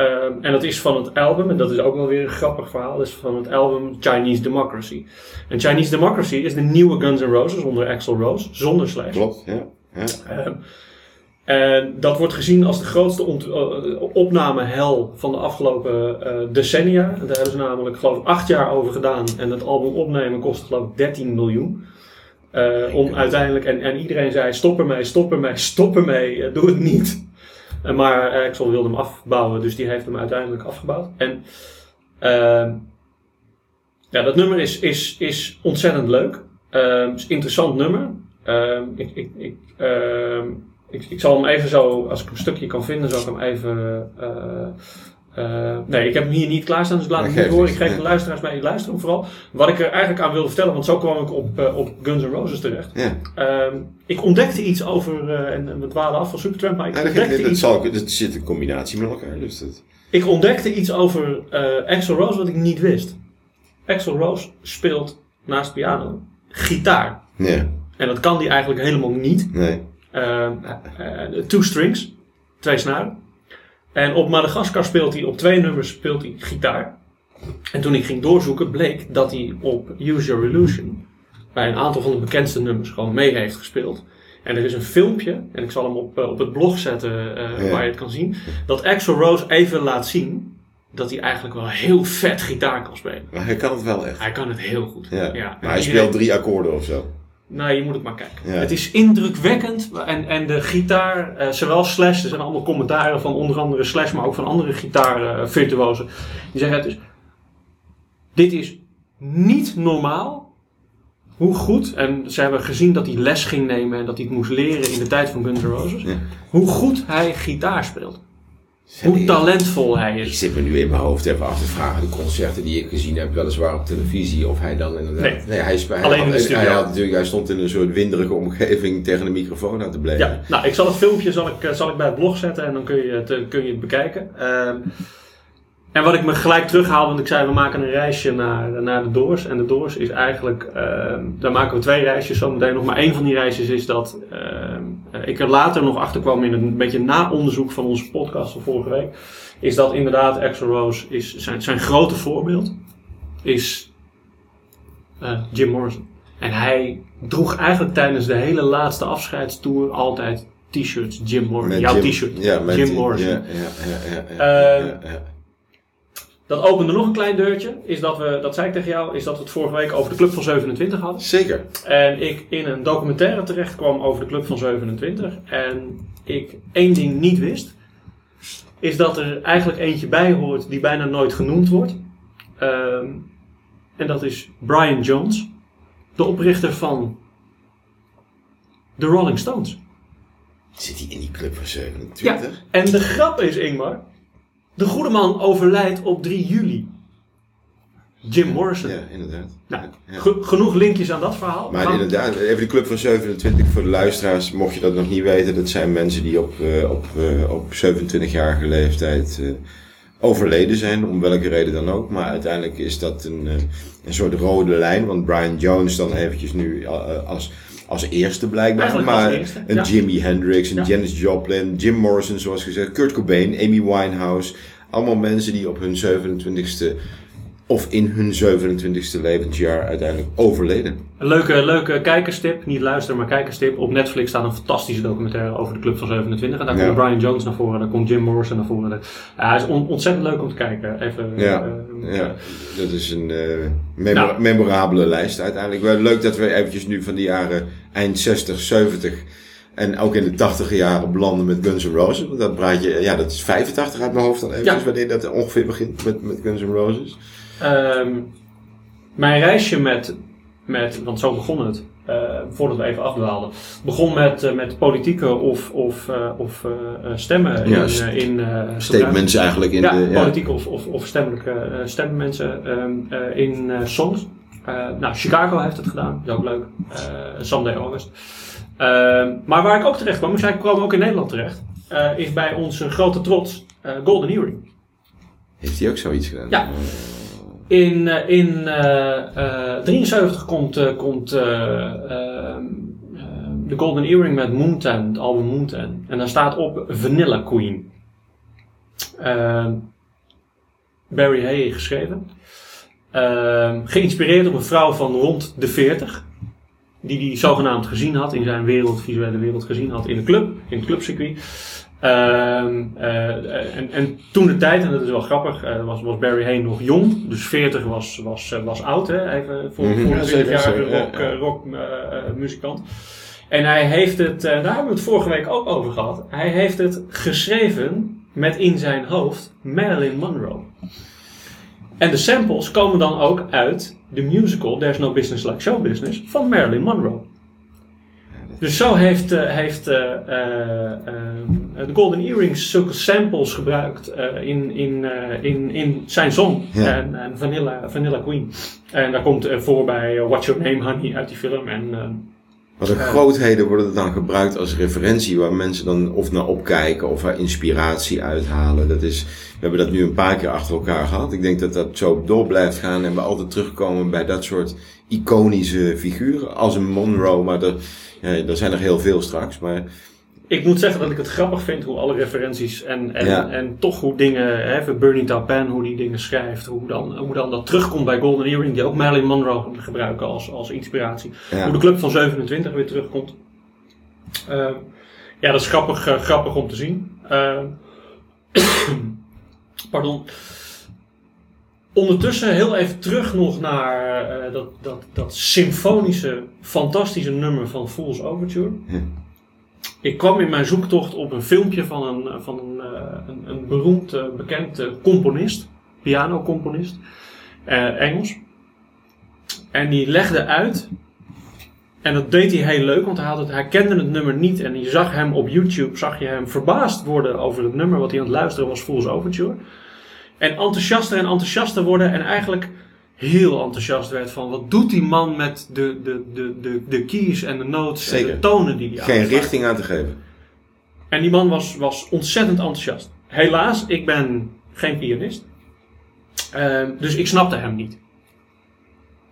Ehm, en dat is van het album, en dat is ook wel weer een grappig verhaal, dat is van het album Chinese Democracy. En Chinese Democracy is de nieuwe Guns N' Roses onder Axl Rose, zonder Slash. Klopt, ja. ja. Ehm, en dat wordt gezien als de grootste eh, opnamehel van de afgelopen eh, decennia. Daar hebben ze namelijk geloof ik acht jaar over gedaan. En het album opnemen kostte geloof ik 13 miljoen. Eh, om uiteindelijk, en, en iedereen zei stop ermee, stop ermee, stop ermee, doe het niet. Eh, maar eh, Axel wilde hem afbouwen, dus die heeft hem uiteindelijk afgebouwd. En ehm, ja, dat nummer is, is, is ontzettend leuk. Ehm, het is een interessant nummer. Ehm, ik, ik, ik, ehm, ik, ik zal hem even zo, als ik een stukje kan vinden, zal ik hem even. eh, eh, nee, ik heb hem hier niet klaarstaan, dus ik laat hem niet horen. Ik geef de luisteraars mee, ik luister hem vooral. Wat ik er eigenlijk aan wilde vertellen, want zo kwam ik op, eh, op Guns N' Roses terecht. Ehm, ik ontdekte iets over, eh, en, we dwalen af van Supertramp, maar ik Ja, ontdekte dat, iets zal, ik- dat zit in combinatie met elkaar. Dus dat, ik ontdekte iets over Axl Rose wat ik niet wist. Axl Rose speelt naast piano gitaar. ja, En dat kan hij eigenlijk helemaal niet. nee. Eh, eh, two strings, twee snaren. En op Madagaskar speelt hij, op twee nummers speelt hij gitaar. En toen ik ging doorzoeken, bleek dat hij op Use Your Illusion bij een aantal van de bekendste nummers gewoon mee heeft gespeeld. En er is een filmpje, en ik zal hem op, eh, op het blog zetten eh, Ja. waar je het kan zien, dat Axl Rose even laat zien dat hij eigenlijk wel heel vet gitaar kan spelen. Maar hij kan het wel echt. Hij kan het heel goed. Ja. Ja. Maar hij speelt drie akkoorden of zo. Nou, je moet het maar kijken. Ja. Het is indrukwekkend. En, en de gitaar, eh, zowel Slash, er zijn allemaal commentaren van onder andere Slash, maar ook van andere gitaarvirtuosen. die zeggen het dit is niet normaal hoe goed, en ze hebben gezien dat hij les ging nemen en dat hij het moest leren in de tijd van Guns N' Roses, Ja. hoe goed hij gitaar speelt. Hoe talentvol hij Ik is. zit me nu in mijn hoofd even af te vragen, de concerten die ik gezien heb, weliswaar op televisie, of hij dan inderdaad... Nee. hij, spe- hij, Alleen in de had- studio. hij, had natuurlijk, hij stond in een soort winderige omgeving tegen de microfoon aan te blijven. Ja, nou, ik zal het filmpje zal ik, eh, zal ik bij het blog zetten en dan kun je het, eh, kun je het bekijken. Ehm, en wat ik me gelijk terughaal, want ik zei we maken een reisje naar, naar de Doors. En de Doors is eigenlijk, ehm, daar maken we twee reisjes zometeen nog. Maar één van die reisjes is dat ehm, eh, ik er later nog achter kwam in een beetje na-onderzoek van onze podcast van vorige week. Is dat inderdaad Axl Rose is zijn, zijn grote voorbeeld is eh, Jim Morrison. En hij droeg eigenlijk tijdens de hele laatste afscheidstour altijd t-shirts Jim Morrison. Jouw Jim- t-shirt. Jim Morrison. Ja, ja, ja, ja, ja, Ehm, ja, ja. Dat opende nog een klein deurtje. Is dat we, dat zei ik tegen jou, is dat we het vorige week over de Club van 27 hadden. Zeker. En ik in een documentaire terecht kwam over de Club van 27. En ik één ding niet wist. Is dat er eigenlijk eentje bij hoort die bijna nooit genoemd wordt. Ehm, en dat is Brian Jones. De oprichter van de Rolling Stones. Zit hij in die club van Ja, 27? en de grap is, Ingmar. De goede man overlijdt op 3 juli. Jim Morrison. Ja, inderdaad. Nou, Ja. genoeg linkjes aan dat verhaal. Maar Gaan- inderdaad, even de club van 27 voor de luisteraars, mocht je dat nog niet weten, dat zijn mensen die op, eh, op, eh, op 27-jarige leeftijd eh, overleden zijn, om welke reden dan ook. Maar uiteindelijk is dat een, een soort rode lijn, want Brian Jones dan eventjes nu als, als eerste blijkbaar. Eigenlijk maar eerste, een ja. Jimi Hendrix, een Ja. Janis Joplin, Jim Morrison zoals gezegd, Kurt Cobain, Amy Winehouse. Allemaal mensen die op hun 27ste of in hun 27ste levensjaar uiteindelijk overleden. Een leuke, leuke kijkerstip, niet luisteren, maar kijkerstip. Op Netflix staat een fantastische documentaire over de Club van 27. En daar Ja. komt Brian Jones naar voren, daar komt Jim Morrison naar voren. Ja, het is on- ontzettend leuk om te kijken. Even, Ja, eh, ja, dat is een eh, Nou. memorabele lijst uiteindelijk. Wel leuk dat we eventjes nu van die jaren eind 60, 70 en ook in de 80 jaren belanden met Guns N' Roses. Want dat praat je, ja, dat is 85 uit mijn hoofd dan eventjes, Ja. wanneer dat ongeveer begint met, met Guns N' Roses. Ehm, mijn reisje met, met, want zo begon het, eh, voordat we even afdwaalden, begon met, eh, met politieke of, of, eh, of stemmen Ja, in, st- in Statements eigenlijk in ja, de... Ja, politieke of, of, of stemmelijke eh, stemmenmensen ehm, eh, in songs. Nou, Chicago heeft het gedaan, is ook leuk. Someday August. Ehm, maar waar ik ook terecht kwam, zij kwamen ook in Nederland terecht, is bij onze grote trots Golden Earring. Heeft hij ook zoiets gedaan? Ja. In, eh, in eh, eh, 73 komt, eh, komt eh, ehm, eh, de Golden Earring met Moontan, het album Moontan. En daar staat op Vanilla Queen. Ehm, Barry Hay geschreven. Ehm, geïnspireerd op een vrouw van rond de 40. Die hij zogenaamd gezien had, in zijn wereld, visuele wereld gezien had in de club, in het clubcircuit. Ehm, eh, en, en toen de tijd, en dat is wel grappig, eh, was, was Barry Hay nog jong. Dus 40 was, was, eh, was oud, hè? Even voor, ja, 20-jarige zeker, ja, rock, eh, eh, eh, muzikant. En hij heeft het, eh, daar hebben we het vorige week ook over gehad. Hij heeft het geschreven met in zijn hoofd Marilyn Monroe. En de samples komen dan ook uit de musical There's No Business Like Show Business van Marilyn Monroe. Dus zo heeft, eh, heeft de Golden Earrings zulke samples gebruikt eh, in, in, eh, in, in zijn song. Ja. En, en Vanilla, Vanilla Queen. En daar komt eh, voor bij eh, What's Your Name Honey uit die film. En, eh, Wat een grootheden worden er dan gebruikt als referentie waar mensen dan of naar opkijken of waar inspiratie uithalen. Dat is, we hebben dat nu een paar keer achter elkaar gehad. Ik denk dat dat zo door blijft gaan en we altijd terugkomen bij dat soort iconische figuren. Als een Monroe, maar er, ja, er zijn er heel veel straks. Maar ik moet zeggen dat ik het grappig vind hoe alle referenties en, en, Ja. en toch hoe dingen, hè, Bernie Taupin, hoe die dingen schrijft, hoe dan, hoe dan dat terugkomt bij Golden Earring, die ook Marilyn Monroe gebruiken als, als inspiratie. ja, Hoe de club van 27 weer terugkomt. Eh, ja, dat is grappig, eh, grappig om te zien. Eh, *coughs* pardon. Ondertussen heel even terug nog naar eh, dat, dat, dat symfonische, fantastische nummer van Fool's Overture. Ik kwam in mijn zoektocht op een filmpje van een, van een, eh, een, een beroemd, eh, bekend eh, componist, pianocomponist, eh, Engels. En die legde uit en dat deed hij heel leuk, want hij, het, kende het nummer niet. En je zag hem op YouTube, zag je hem verbaasd worden over het nummer wat hij aan het luisteren was, Fool's Overture. En enthousiaster en enthousiaster worden en eigenlijk heel enthousiast werd van wat doet die man met de, de, de, de, de keys en de notes en de tonen die hij geen richting aan te geven. En die man was, was ontzettend enthousiast. Helaas, ik ben geen pianist. Ehm, dus ik snapte hem niet.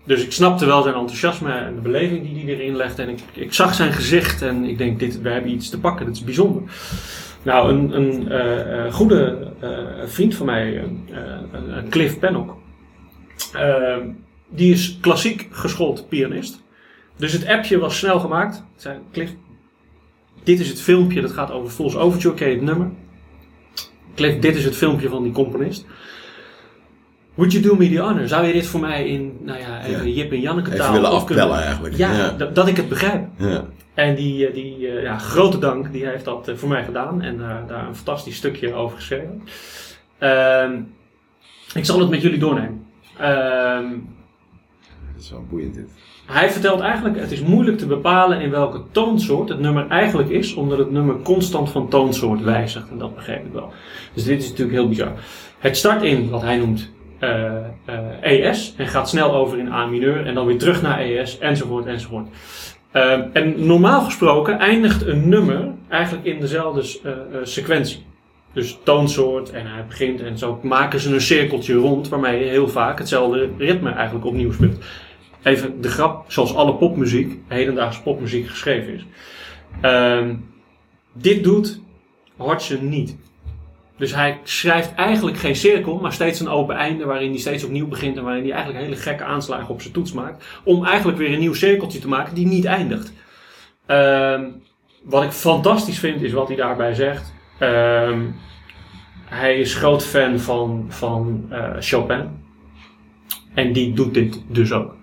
Dus ik snapte wel zijn enthousiasme en de beleving die hij erin legde. En ik, ik zag zijn gezicht en ik denk, dit, we hebben iets te pakken, dat is bijzonder. Nou, een, een eh, eh, goede eh, vriend van mij, een Cliff Pennock, die is klassiek geschoold pianist. Dus het appje was snel gemaakt. Ik zei, Cliff, dit is het filmpje, dat gaat over Fool's Overture, ken je het nummer? Cliff, dit is het filmpje van die componist. Would you do me the honor? Zou je dit voor mij in, nou ja, even Jip en Janneke taal Even willen kunnen- afpellen eigenlijk. Ja, Ja. Dat, dat ik het begrijp. Ja. En die, eh, die eh, ja, grote dank, die heeft dat eh, voor mij gedaan en daar een fantastisch stukje over geschreven. Ehm, ik zal het met jullie doornemen. Ehm, Dat is wel boeiend dit. hij vertelt eigenlijk, het is moeilijk te bepalen in welke toonsoort het nummer eigenlijk is, omdat het nummer constant van toonsoort wijzigt. En dat begrijp ik wel. Dus dit is natuurlijk heel bizar. Het start in wat hij noemt eh, eh, ES en gaat snel over in A mineur en dan weer terug naar ES enzovoort enzovoort. Ehm, en normaal gesproken eindigt een nummer eigenlijk in dezelfde eh, eh, sequentie. Dus toonsoort en hij begint en zo maken ze een cirkeltje rond waarmee je heel vaak hetzelfde ritme eigenlijk opnieuw speelt. Even de grap, zoals alle popmuziek, hedendaagse popmuziek geschreven is. Ehm, dit doet Hodgson niet. Dus hij schrijft eigenlijk geen cirkel, maar steeds een open einde waarin hij steeds opnieuw begint en waarin hij eigenlijk hele gekke aanslagen op zijn toets maakt. Om eigenlijk weer een nieuw cirkeltje te maken die niet eindigt. Ehm, wat ik fantastisch vind is wat hij daarbij zegt. Ehm, hij is groot fan van, van eh, Chopin. En die doet dit dus ook.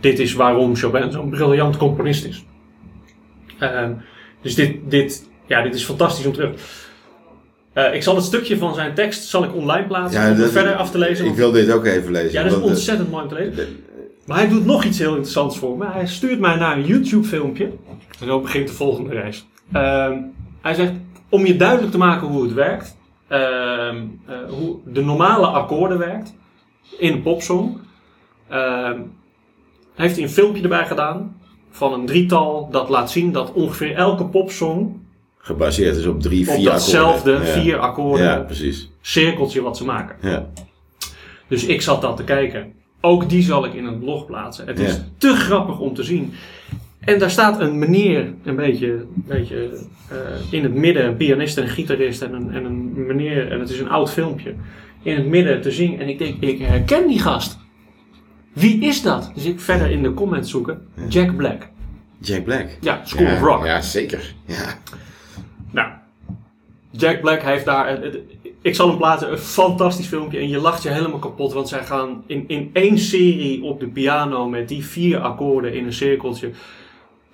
Dit is waarom Chopin zo'n briljant componist is. Ehm, dus dit, dit, ja, dit is fantastisch om terug. Eh, ik zal het stukje van zijn tekst zal ik online plaatsen om het dat- verder af te lezen. Ik want- wil dit ook even lezen. ja, dat is ontzettend mooi om te lezen. de- Maar hij doet nog iets heel interessants voor me. Hij stuurt mij naar een YouTube filmpje. En zo begint de volgende reis. Ehm, hij zegt, om je duidelijk te maken hoe het werkt. ehm, eh, hoe de normale akkoorden werkt. In een popsong. ehm, heeft hij een filmpje erbij gedaan. Van een drietal dat laat zien dat ongeveer elke popsong. Gebaseerd is op drie, Op vier datzelfde akkoorden. Ja. vier akkoorden. Ja, precies. cirkeltje wat ze maken. Ja. Dus ik zat dat te kijken. Ook die zal ik in een blog plaatsen. Het is te grappig om te zien. En daar staat een meneer, een beetje, een beetje eh, in het midden, een pianist en een gitarist en een, en een meneer, en het is een oud filmpje, in het midden te zingen. En ik denk, ik herken die gast. Wie is dat? Dus ik verder in de comments zoeken. Jack Black. Jack Black. Ja, School ja, of Rock. Ja, zeker. Ja. Nou, Jack Black heeft daar. Ik zal hem plaatsen, een fantastisch filmpje. En je lacht je helemaal kapot. Want zij gaan in, in één serie op de piano met die vier akkoorden in een cirkeltje.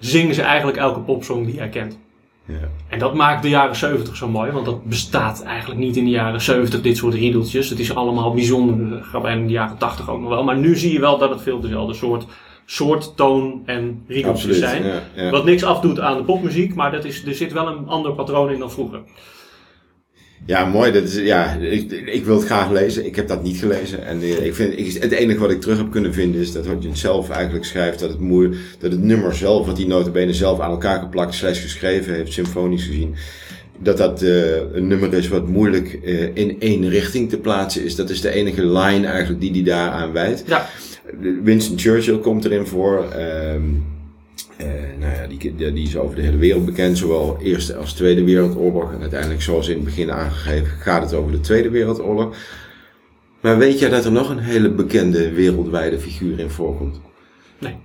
Zingen ze eigenlijk elke popsong die jij kent. Ja. En dat maakt de jaren 70 zo mooi. Want dat bestaat eigenlijk niet in de jaren 70, dit soort riedeltjes. Het is allemaal bijzonder. Gaat bijna in de jaren 80 ook nog wel. Maar nu zie je wel dat het veel dezelfde soort, soort toon en riedeltjes Absoluut. zijn. Ja, ja. Wat niks afdoet aan de popmuziek, maar dat is, er zit wel een ander patroon in dan vroeger. Ja, mooi. Dat is, ja, ik, ik wil het graag lezen. Ik heb dat niet gelezen. En eh, ik vind, ik, het enige wat ik terug heb kunnen vinden is dat je zelf eigenlijk schrijft, dat het, moe, dat het nummer zelf, wat die notabene zelf aan elkaar geplakt, slash geschreven heeft, symfonisch gezien, dat dat eh, een nummer is wat moeilijk eh, in één richting te plaatsen is. Dat is de enige line eigenlijk die die daar aan wijdt. Ja, Winston Churchill komt erin voor. ehm, eh, nou ja, die, die, is over de hele wereld bekend, zowel Eerste als Tweede Wereldoorlog. En uiteindelijk, zoals in het begin aangegeven, gaat het over de Tweede Wereldoorlog. Maar weet jij dat er nog een hele bekende wereldwijde figuur in voorkomt? nee.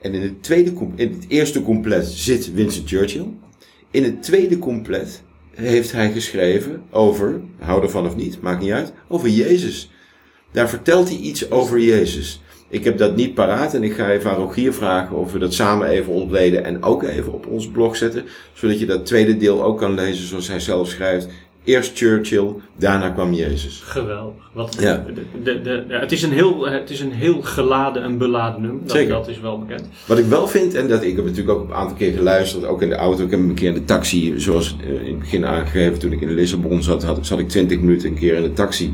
En in het, tweede, in het eerste compleet zit Winston Churchill. In het tweede compleet heeft hij geschreven over, hou ervan of niet, maakt niet uit, over Jezus. Daar vertelt hij iets over Jezus. Ik heb dat niet paraat en ik ga even aan Rogier vragen of we dat samen even ontleden en ook even op ons blog zetten. Zodat je dat tweede deel ook kan lezen zoals hij zelf schrijft. Eerst Churchill, daarna kwam Jezus. Geweldig. Wat, Ja. de, de, het, is een heel, het is een heel geladen en beladen nummer. Dat, Zeker. dat is wel bekend. Wat ik wel vind, en dat ik heb natuurlijk ook een aantal keer geluisterd, ook in de auto. Ik heb hem een keer in de taxi, zoals eh, in het begin aangegeven, toen ik in Lissabon zat, had, zat ik 20 minuten een keer in de taxi.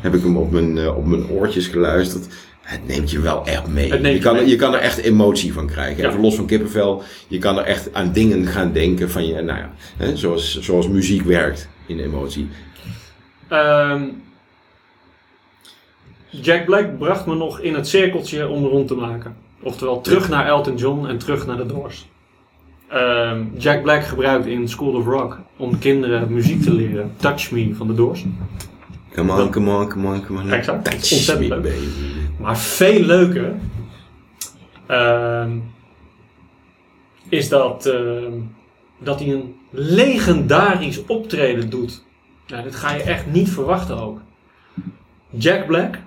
Heb ik hem op mijn, eh, op mijn oortjes geluisterd. Het neemt je wel echt mee. Je, kan, mee. je kan er echt emotie van krijgen. Ja. Even los van kippenvel. Je kan er echt aan dingen gaan denken van je, nou ja, hè, zoals, zoals muziek werkt in emotie. Ehm, Jack Black bracht me nog in het cirkeltje om rond te maken. Oftewel terug naar Elton John en terug naar de Doors. Ehm, Jack Black gebruikt in School of Rock om kinderen muziek te leren. Touch Me van de Doors. Come on, come on, come on, come on. Exact. Touch Ontzettend me, leuk. baby. Maar veel leuker ehm, is dat, ehm, dat hij een legendarisch optreden doet. Nou, dit ga je echt niet verwachten ook. Jack Black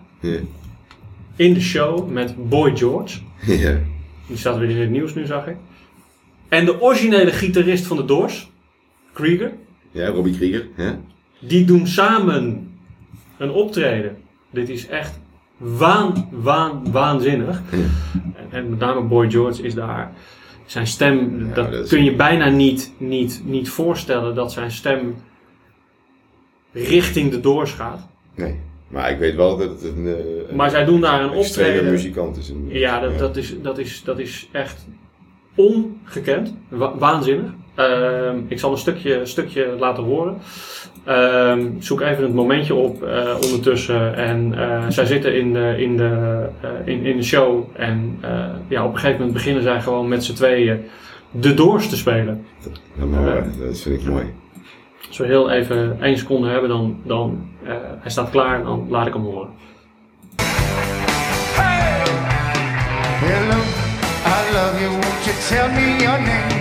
in de show met Boy George. Die staat weer in het nieuws nu, zag ik. En de originele gitarist van de Doors, Krieger. ja, Robbie Krieger. Ja. Die doen samen een optreden. Dit is echt waan, waan, waanzinnig. Ja. En, en met name Boy George is daar. Zijn stem, Ja, dat, kun je bijna niet, niet, niet voorstellen dat zijn stem richting de Doors gaat. Nee, maar ik weet wel dat het een, eh, een Maar zij doen daar een optreden. muzikant is. Een, Ja, dat, dat, is, dat, is, dat is echt ongekend. Wa- waanzinnig. Ehm, ik zal een stukje, stukje laten horen. Ehm, zoek even het momentje op eh, ondertussen. En eh, zij zitten in de, in, de, eh, in, in de show. En eh, ja, op een gegeven moment beginnen zij gewoon met z'n tweeën de Doors te spelen. Ja, maar, dat vind ik mooi. Als we heel even één seconde hebben, dan, dan eh, hij staat klaar en dan laat ik hem horen. Hello, I love you. Won't you tell me your name?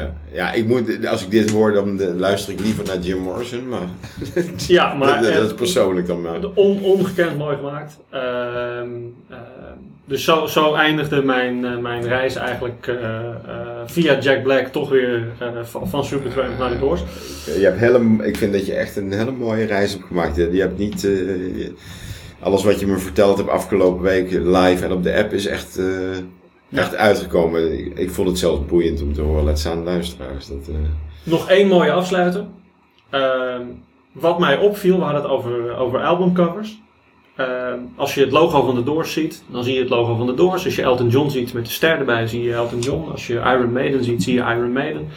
Ja. ja, ik moet, als ik dit hoor, dan eh, luister ik liever naar Jim Morrison. Maar, *laughs* Ja, maar *laughs* dat, dat is persoonlijk dan maar. On, ongekend mooi gemaakt. Ehm, ehm, dus zo, zo eindigde mijn, eh, mijn reis eigenlijk eh, via Jack Black toch weer van, van Supertramp naar de Doors. Je hebt hele, ik vind dat je echt een hele mooie reis hebt gemaakt. Je je hebt niet... je- alles wat je me verteld hebt afgelopen week live en op de app is echt, echt uitgekomen. Ik, ik vond het zelfs boeiend om te horen. Laat staan luisteraars. Dat, eh, Nog één mooie afsluiter. Ehm, wat mij opviel, we hadden het over, over albumcovers. Ehm, als je het logo van de Doors ziet, dan zie je het logo van de Doors. Als je Elton John ziet met de ster erbij, zie je Elton John. Als je Iron Maiden ziet, zie je Iron Maiden.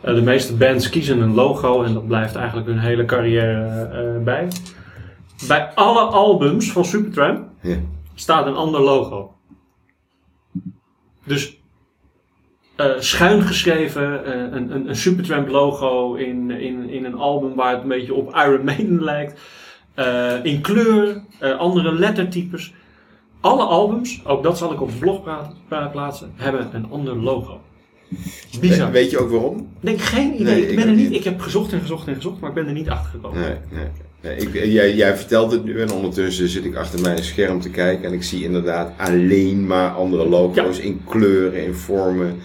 Eh, de meeste bands kiezen een logo en dat blijft eigenlijk hun hele carrière eh, bij. Bij alle albums van Supertramp Ja. staat een ander logo. Dus eh, schuin geschreven, eh, een, een, een Supertramp logo in, in, in een album waar het een beetje op Iron Maiden *laughs* lijkt. Eh, in kleur, andere lettertypes. Alle albums, ook dat zal ik op de blog plaatsen, hebben een ander logo. Bizar. We- Weet je ook waarom? Ik denk geen idee. Nee, ik ik ben er niet. niet. Ik heb gezocht en gezocht en gezocht, maar ik ben er niet achter gekomen. Nee, nee. Nee ik, jij, jij vertelt het nu en ondertussen zit ik achter mijn scherm te kijken en ik zie inderdaad alleen maar andere logo's in kleuren, in vormen.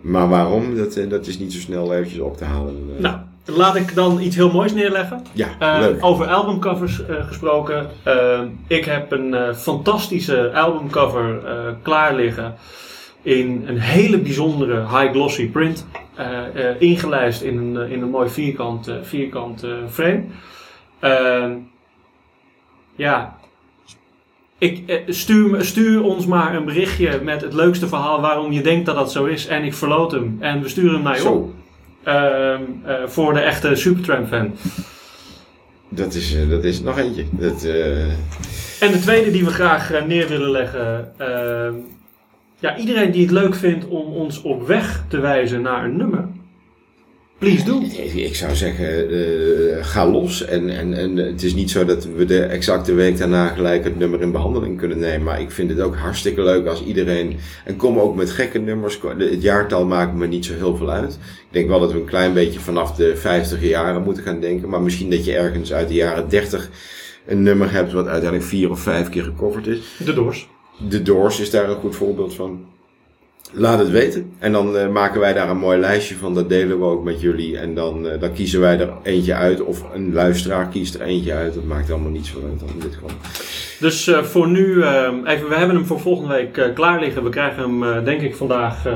Maar waarom? Dat, eh, dat is niet zo snel eventjes op te halen. Eh, Nou, laat ik dan iets heel moois neerleggen. ja, Eh, leuk. over albumcovers eh, gesproken. Eh, ik heb een eh, fantastische albumcover eh, klaar liggen. In een hele bijzondere high glossy print. eh, eh, ingelijst in een, eh, in een mooi vierkant, eh, vierkant eh, frame. Eh, ja. Ik, eh, stuur, stuur ons maar een berichtje met het leukste verhaal waarom je denkt dat dat zo is. En ik verloot hem. En we sturen hem naar je op. Zo, Ehm, eh, voor de echte Supertramp fan. dat is, eh, dat is nog eentje. Dat, En de tweede die we graag neer willen leggen. ehm, ja, iedereen die het leuk vindt om ons op weg te wijzen naar een nummer. Please do. Ik ik zou zeggen, eh, ga los. En, en, en het is niet zo dat we de exacte week daarna gelijk het nummer in behandeling kunnen nemen. Maar ik vind het ook hartstikke leuk als iedereen. En kom ook met gekke nummers. Het jaartal maakt me niet zo heel veel uit. Ik denk wel dat we een klein beetje vanaf de 50 jaren moeten gaan denken. Maar misschien dat je ergens uit de jaren 30 een nummer hebt wat uiteindelijk vier of vijf keer gecoverd is. De Doors. De Doors is daar een goed voorbeeld van. Laat het weten. En dan eh, maken wij daar een mooi lijstje van. Dat delen we ook met jullie. En dan, eh, dan kiezen wij er eentje uit. Of een luisteraar kiest er eentje uit. Dat maakt allemaal niets voor uit dan dit geval. Dus eh, voor nu, ehm, even, we hebben hem voor volgende week klaar liggen. We krijgen hem denk ik vandaag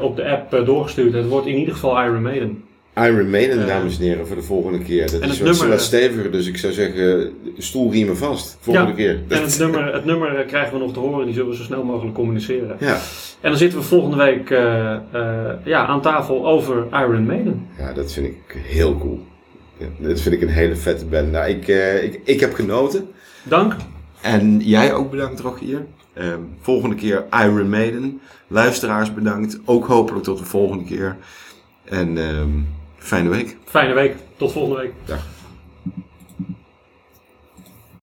op de app doorgestuurd. Het wordt in ieder geval Iron Maiden. Iron Maiden, dames en heren, voor de volgende keer. Dat en is het wat, nummer, wat steviger. Dus ik zou zeggen, stoelriemen vast. Volgende Ja, keer. En het nummer, het nummer eh, krijgen we nog te horen. Die zullen we zo snel mogelijk communiceren. Ja. En dan zitten we volgende week eh, eh, ja, aan tafel over Iron Maiden. ja, dat vind ik heel cool. Ja, dat vind ik een hele vette band. Nou, ik, eh, ik, ik heb genoten. Dank. En jij ook bedankt, Rogier. Ehm volgende keer Iron Maiden. Luisteraars bedankt. Ook hopelijk tot de volgende keer. En ehm, fijne week. Fijne week. Tot volgende week. Dag.